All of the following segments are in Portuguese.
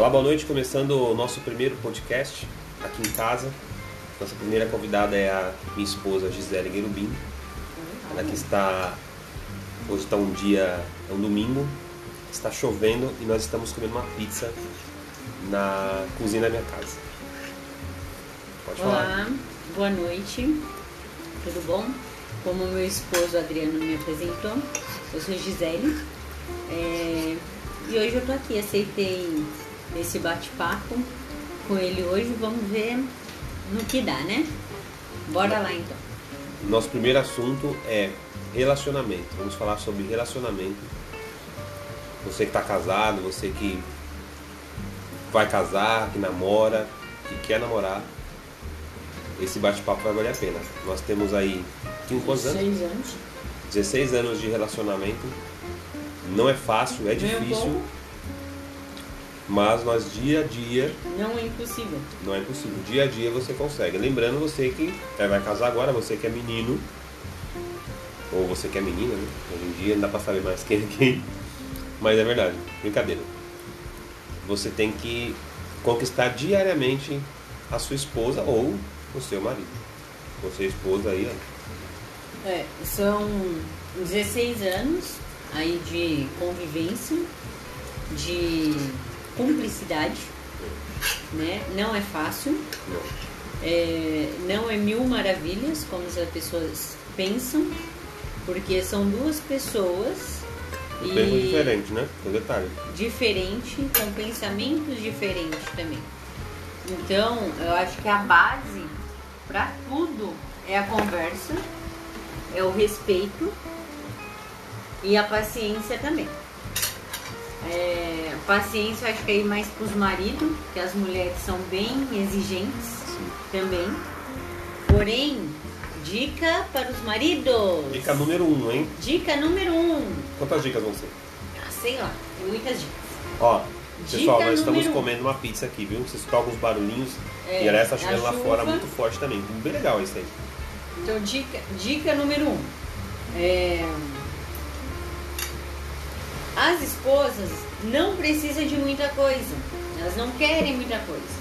Olá, boa noite. Começando o nosso primeiro podcast aqui em casa. Nossa primeira convidada é a minha esposa Gisele Guerubim. Ela que está. Hoje está um dia, é um domingo, está chovendo e nós estamos comendo uma pizza na cozinha da minha casa. Pode Olá, falar. boa noite, tudo bom? Como meu esposo Adriano me apresentou, eu sou Gisele é, e hoje eu tô aqui, aceitei esse bate-papo com ele hoje, vamos ver no que dá, né? Bora lá então. Nosso primeiro assunto é relacionamento. Vamos falar sobre relacionamento. Você que está casado, você que vai casar, que namora, que quer namorar, esse bate-papo vai valer a pena. Nós temos aí tinha quantos anos? Seis anos. 16 anos de relacionamento. Não é fácil, é um difícil. Mas nós dia a dia Não é impossível. não é impossível. Dia a dia você consegue. Lembrando você que é, vai casar agora, você que é menino, ou você que é menina, né? Hoje em dia não dá pra saber mais quem é quem. Mas é verdade, brincadeira. Você tem que conquistar diariamente a sua esposa ou o seu marido. Você esposa aí, ó. É, são 16 anos aí de convivência, de cumplicidade, né? Não é fácil, Não. é, não é mil maravilhas como as pessoas pensam, porque são duas pessoas Um tempo diferente, né? Tem detalhe. diferente, com pensamentos diferentes também. Então, eu acho que a base para tudo é a conversa, é o respeito e a paciência também. É, paciência, eu acho que é mais para os maridos, que as mulheres são bem exigentes Sim. também. Porém, dica para os maridos. Dica número um, hein? Dica número um. Quantas dicas vão ser? Ah, sei lá, tem muitas dicas. Ó, pessoal, Dica nós estamos um. comendo uma pizza aqui, viu? Vocês escutam alguns barulhinhos É, e a está chovendo lá fora muito forte também. Bem legal isso aí. Então, dica, dica número um. É, As esposas não precisam de muita coisa. Elas não querem muita coisa.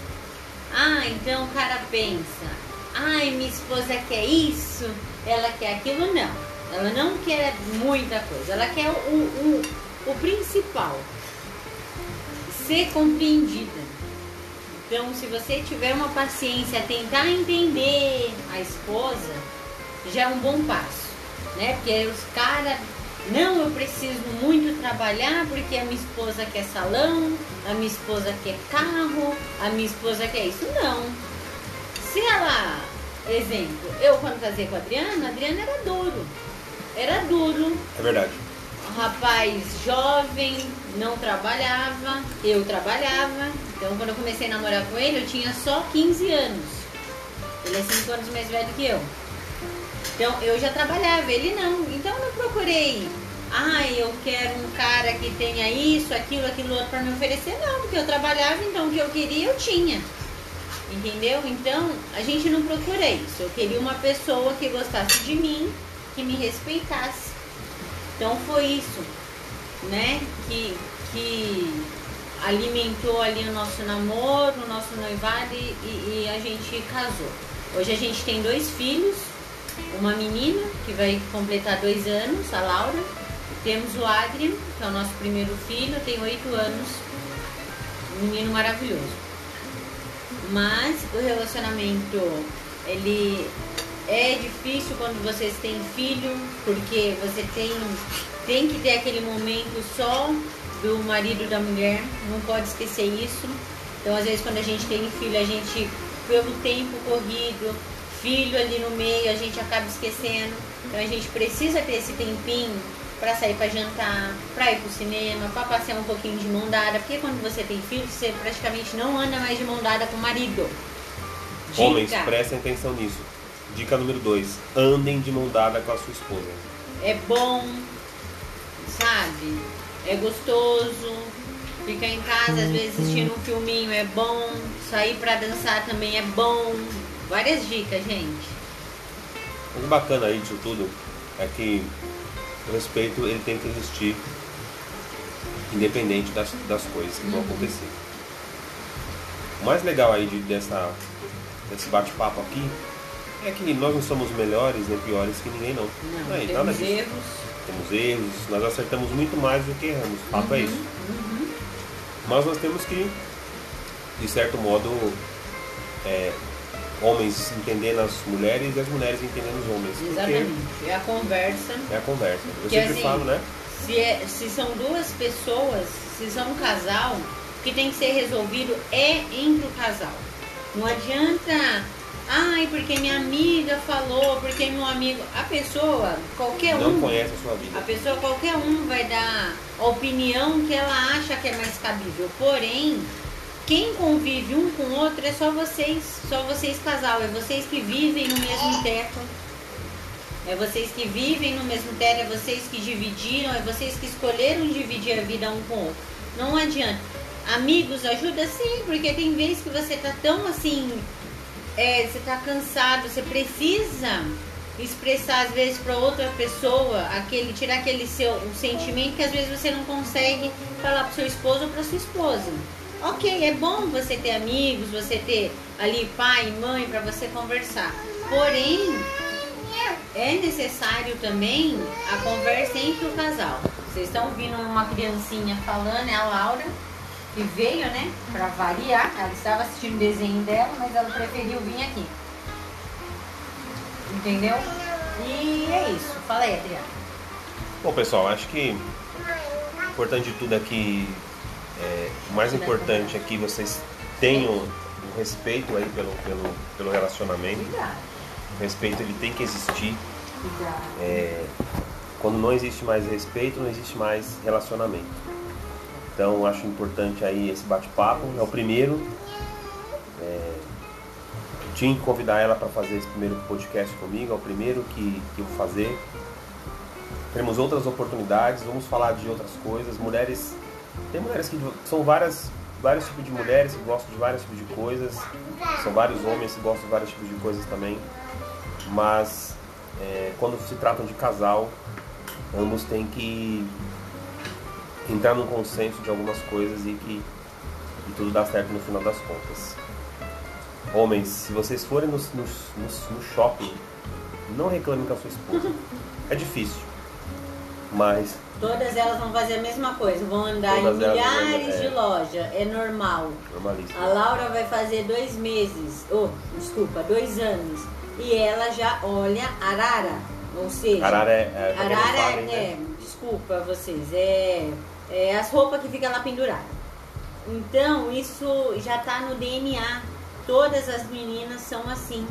Ah, então o cara pensa, ai, minha esposa quer isso, ela quer aquilo. Não. Ela não quer muita coisa. Ela quer o, o, o principal. Ser compreendida. Então, se você tiver uma paciência, tentar entender a esposa, já é um bom passo, né? Porque os caras, não, eu preciso muito trabalhar porque a minha esposa quer salão, a minha esposa quer carro, a minha esposa quer isso. Não. Se ela, exemplo, eu quando casei com a Adriana, a Adriana era duro. Era duro, É verdade. um rapaz jovem, não trabalhava, eu trabalhava. Então, quando eu comecei a namorar com ele, eu tinha só 15 anos. Ele é 5 anos mais velho que eu. Então, eu já trabalhava, ele não. Então, procurei. Ai, eu quero um cara que tenha isso, aquilo, aquilo outro para me oferecer. Não, porque eu trabalhava, então o que eu queria, eu tinha. Entendeu? Então, a gente não procura isso. Eu queria uma pessoa que gostasse de mim, que me respeitasse. Então foi isso, né, que, que alimentou ali o nosso namoro, o nosso noivado e, e- e a gente casou. Hoje a gente tem dois filhos, uma menina que vai completar dois anos, a Laura. Temos o Adrian, que é o nosso primeiro filho, tem oito anos, um menino maravilhoso. Mas o relacionamento, ele é difícil quando vocês têm filho, porque você tem, tem que ter aquele momento só do marido da mulher, não pode esquecer isso. Então, às vezes, quando a gente tem filho, a gente, pelo tempo corrido, filho ali no meio, a gente acaba esquecendo. Então, a gente precisa ter esse tempinho para sair para jantar, para ir pro cinema, para passear um pouquinho de mão dada, porque quando você tem filho, você praticamente não anda mais de mão dada com o marido. Dica. Homens, prestem atenção nisso. Dica número 2. Andem de mão dada com a sua esposa. é bom, sabe? É gostoso. Ficar em casa, às vezes assistindo um filminho é bom. Sair pra dançar também é bom. Várias dicas, gente. O bacana aí disso tudo é que o respeito ele tem que existir independente das, das coisas que vão acontecer. O mais legal aí de, dessa, desse bate-papo aqui é que nós não somos melhores nem piores que ninguém não. Não, é, temos nada disso. erros. Temos erros, nós acertamos muito mais do que erramos. O fato é isso. Uhum. Mas nós temos que, de certo modo, é, homens entendendo as mulheres e as mulheres entendendo os homens. Exatamente. É a conversa. é a conversa. Eu Que sempre assim, falo, né? Se, é- se são duas pessoas, se são um casal, o que tem que ser resolvido é entre o casal. Não adianta, ai, porque minha amiga falou, porque meu amigo. A pessoa, qualquer Não um. conhece a sua vida. A pessoa, qualquer um, vai dar a opinião que ela acha que é mais cabível. Porém, quem convive um outro é só vocês, só vocês casal, é vocês que vivem no mesmo teto. É vocês que vivem no mesmo teto, é vocês que dividiram, é vocês que escolheram dividir a vida um com o outro. Não adianta. Amigos ajuda sim, porque tem vezes que você tá tão assim, é, você tá cansado, você precisa expressar às vezes para outra pessoa aquele tirar aquele seu um sentimento que às vezes você não consegue falar pro seu esposo ou para sua esposa. Ok, é bom você ter amigos, você ter ali pai e mãe para você conversar. Porém, é necessário também a conversa entre o casal. Vocês estão ouvindo uma criancinha falando, é a Laura, que veio, né, para variar. Ela estava assistindo o desenho dela, mas ela preferiu vir aqui. Entendeu? E é isso. Fala aí, Adriana. Bom, pessoal, acho que o importante de tudo é que é, o mais importante é que vocês tenham um respeito aí pelo, pelo, pelo relacionamento. O respeito ele tem que existir. É, quando não existe mais respeito, não existe mais relacionamento. Então acho importante aí esse bate-papo. É o primeiro. É, eu tinha que convidar ela para fazer esse primeiro podcast comigo. É o primeiro que, que eu vou fazer. Teremos outras oportunidades. Vamos falar de outras coisas. Mulheres. Tem mulheres que são várias, vários tipos de mulheres que gostam de vários tipos de coisas. São vários homens que gostam de vários tipos de coisas também. Mas é, quando se tratam de casal, ambos têm que entrar num consenso de algumas coisas e que e tudo dá certo no final das contas. Homens, se vocês forem no, no, no- no shopping, não reclamem com a sua esposa. É difícil, mas Todas elas vão fazer a mesma coisa, vão andar em milhares vão- é. de lojas, é normal. A Laura vai fazer dois meses, ou desculpa, dois anos, e ela já olha arara, ou seja, Arara é, é eles arara é, né? desculpa vocês, é, é as roupas que ficam lá penduradas. Então isso já tá no DNA. Todas as meninas são assim.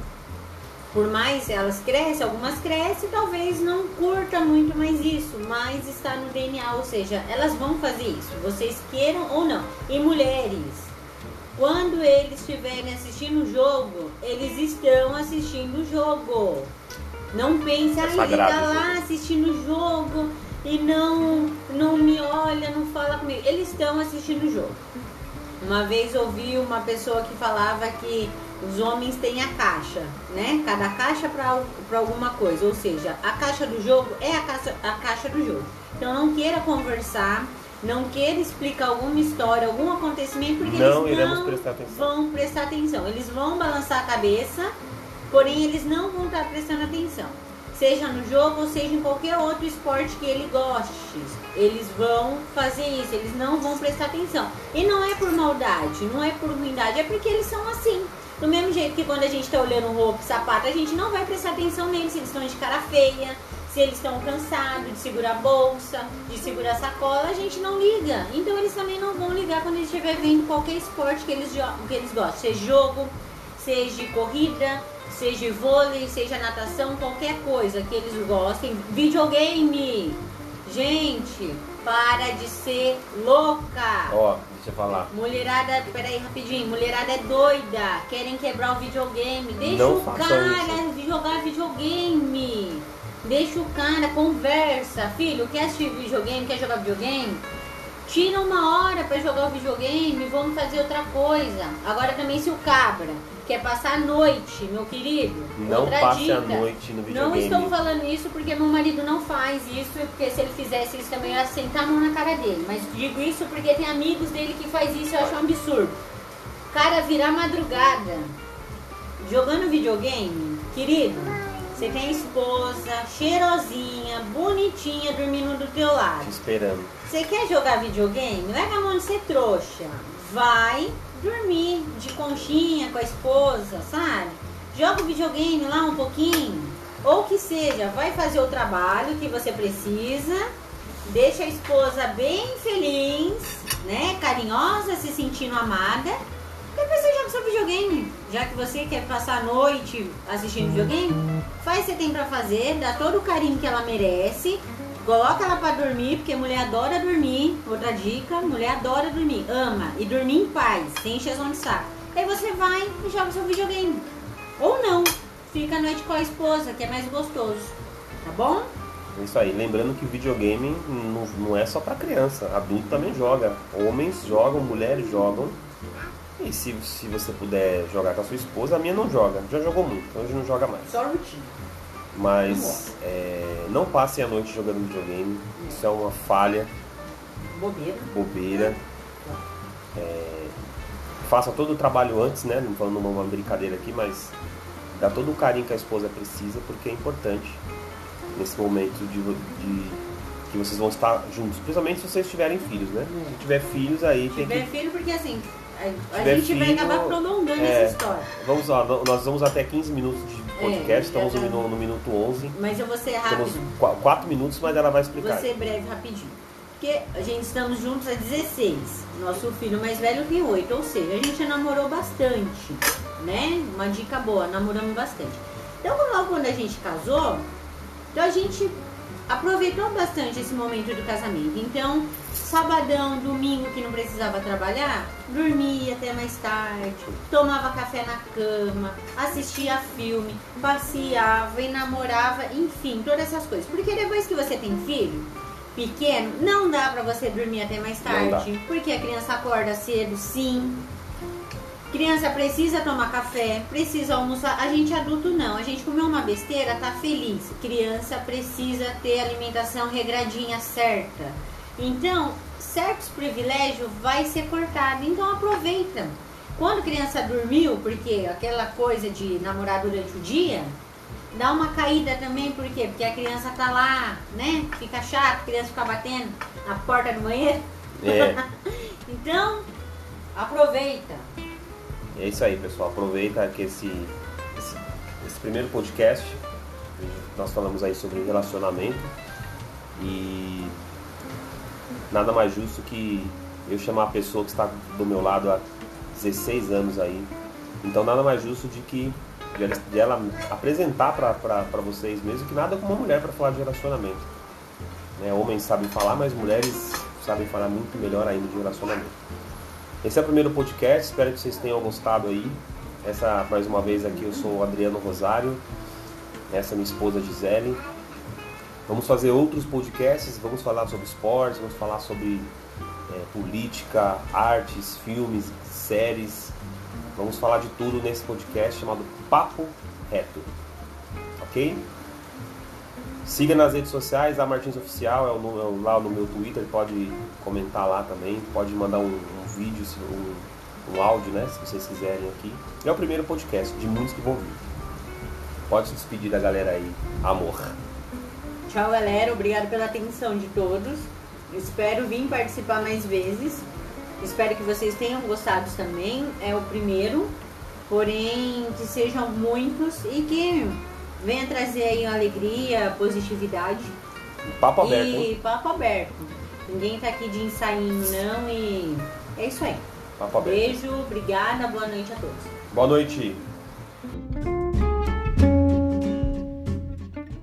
Por mais elas crescem, algumas crescem, talvez não curta muito mais isso, mas está no DNA, ou seja, elas vão fazer isso, vocês queiram ou não. E mulheres, quando eles estiverem assistindo o jogo, eles estão assistindo o jogo. Não pense, É ah, ele tá lá aqui." assistindo o jogo e não, não me olha, não fala comigo. Eles estão assistindo o jogo. Uma vez ouvi uma pessoa que falava que os homens têm a caixa, né? Cada caixa para alguma coisa, ou seja, a caixa do jogo é a caixa, a caixa do jogo. Então não queira conversar, não queira explicar alguma história, algum acontecimento, porque Não eles não prestar vão prestar atenção. Eles vão balançar a cabeça, porém eles não vão estar prestando atenção. Seja no jogo ou seja em qualquer outro esporte que ele goste. Eles vão fazer isso, eles não vão prestar atenção. E não é por maldade, não é por ruindade, é porque eles são assim. Do mesmo jeito que quando a gente está olhando roupa sapato, a gente não vai prestar atenção neles, se eles estão de cara feia, se eles estão cansados de segurar a bolsa, de segurar a sacola, a gente não liga. Então eles também não vão ligar quando eles estiver vendo qualquer esporte que eles, que eles gostam, seja jogo, seja corrida, seja vôlei, seja natação, qualquer coisa que eles gostem. Videogame! Gente, para de ser louca! Ó, deixa eu falar. Mulherada, peraí rapidinho, mulherada é doida, querem quebrar o videogame. Deixa Não o cara jogar videogame. Deixa o cara, conversa. Filho, quer assistir videogame, quer jogar videogame? Tira uma hora pra jogar o videogame, vamos fazer outra coisa. Agora também se o cabra quer passar a noite, meu querido, Não outra passe dica. a noite no Não videogame. estou falando isso porque meu marido não faz isso, porque se ele fizesse isso também eu ia sentar a mão na cara dele. Mas digo isso porque tem amigos dele que faz isso e eu acho um absurdo. cara virar madrugada jogando videogame, querido, você tem a esposa cheirosinha, bonitinha, dormindo do teu Te lado. esperando. Você quer jogar videogame? Larga a mão de ser trouxa. Vai dormir de conchinha com a esposa, sabe? Joga o videogame lá um pouquinho. Ou que seja, vai fazer o trabalho que você precisa. Deixa a esposa bem feliz, né? Carinhosa, se sentindo amada. Depois você joga seu videogame. Já que você quer passar a noite assistindo videogame, faz o que você tem pra fazer, dá todo o carinho que ela merece. Coloca ela pra dormir, porque mulher adora dormir. Outra dica, mulher adora dormir. Ama. E dormir em paz, sem encheção de saco. Aí você vai e joga seu videogame. Ou não. Fica a noite com a esposa, que é mais gostoso. Tá bom? É Isso aí, lembrando que o videogame não, não é só pra criança, adulto também joga. Homens jogam, mulheres jogam. E se, se você puder jogar com a sua esposa, a minha não joga. Já jogou muito, hoje não joga mais. Só rotina. Mas é, não passem a noite jogando videogame. Isso é uma falha, Bobeira. bobeira. É, faça todo o trabalho antes, né? Não falando uma brincadeira aqui, mas dá todo o carinho que a esposa precisa, porque é importante nesse momento de, de que vocês vão estar juntos. Principalmente se vocês tiverem filhos, né? Se tiver filhos, aí tem tiver que. filho, porque assim, a, a Tiver gente vai filho, acabar prolongando é. essa história. Vamos lá, nós vamos até 15 minutos de podcast, É, estamos no, no minuto 11. Mas eu vou ser Temos rápido. 4 minutos, mas ela vai explicar. Vou ser breve, rapidinho. Porque a gente estamos juntos há 16. Nosso filho mais velho tem 8. Ou seja, a gente namorou bastante. Né? Uma dica boa, namoramos bastante. Então, logo quando a gente casou, então a gente aproveitou bastante esse momento do casamento. Então, sabadão, domingo que não precisava trabalhar, dormia até mais tarde, tomava café na cama, assistia filme, passeava e namorava, enfim, todas essas coisas. Porque depois que você tem filho pequeno, não dá pra você dormir até mais tarde, porque a criança acorda cedo, sim. Criança precisa tomar café, precisa almoçar. A gente adulto não. A gente comeu uma besteira, tá feliz. Criança precisa ter alimentação regradinha certa. Então, certos privilégios vai ser cortado. Então aproveita. Quando criança dormiu, porque aquela coisa de namorar durante o dia, dá uma caída também, por quê? Porque a criança tá lá, né? Fica chato, a criança fica batendo na porta do banheiro. É, Então, aproveita. É isso aí, pessoal. Aproveita que esse, esse, esse primeiro podcast, nós falamos aí sobre relacionamento e nada mais justo que eu chamar a pessoa que está do meu lado há 16 anos aí. Então nada mais justo de que de ela, de ela apresentar para vocês mesmo que nada como uma mulher para falar de relacionamento. Né? Homens sabem falar, mas mulheres sabem falar muito melhor ainda de relacionamento. Esse é o primeiro podcast, espero que vocês tenham gostado aí. Essa, mais uma vez aqui, eu sou o Adriano Rosário, essa é minha esposa Gisele. Vamos fazer outros podcasts, vamos falar sobre esportes, vamos falar sobre é, política, artes, filmes, séries. Vamos falar de tudo nesse podcast chamado Papo Reto. Ok? Siga nas redes sociais, a Martins Oficial, é o, é lá no meu Twitter, pode comentar lá também, pode mandar um vídeo, se- um, um áudio, né, se vocês quiserem aqui. É o primeiro podcast, de muitos que vão vir. Pode se despedir da galera aí, amor. Tchau, galera. Obrigado pela atenção de todos. Espero vir participar mais vezes. Espero que vocês tenham gostado também. É o primeiro. Porém, que sejam muitos e que venha trazer aí alegria, positividade Papo aberto, hein? e papo aberto. Ninguém tá aqui de ensaiinho, não. E é isso aí. Beijo, obrigada, boa noite a todos. Boa noite.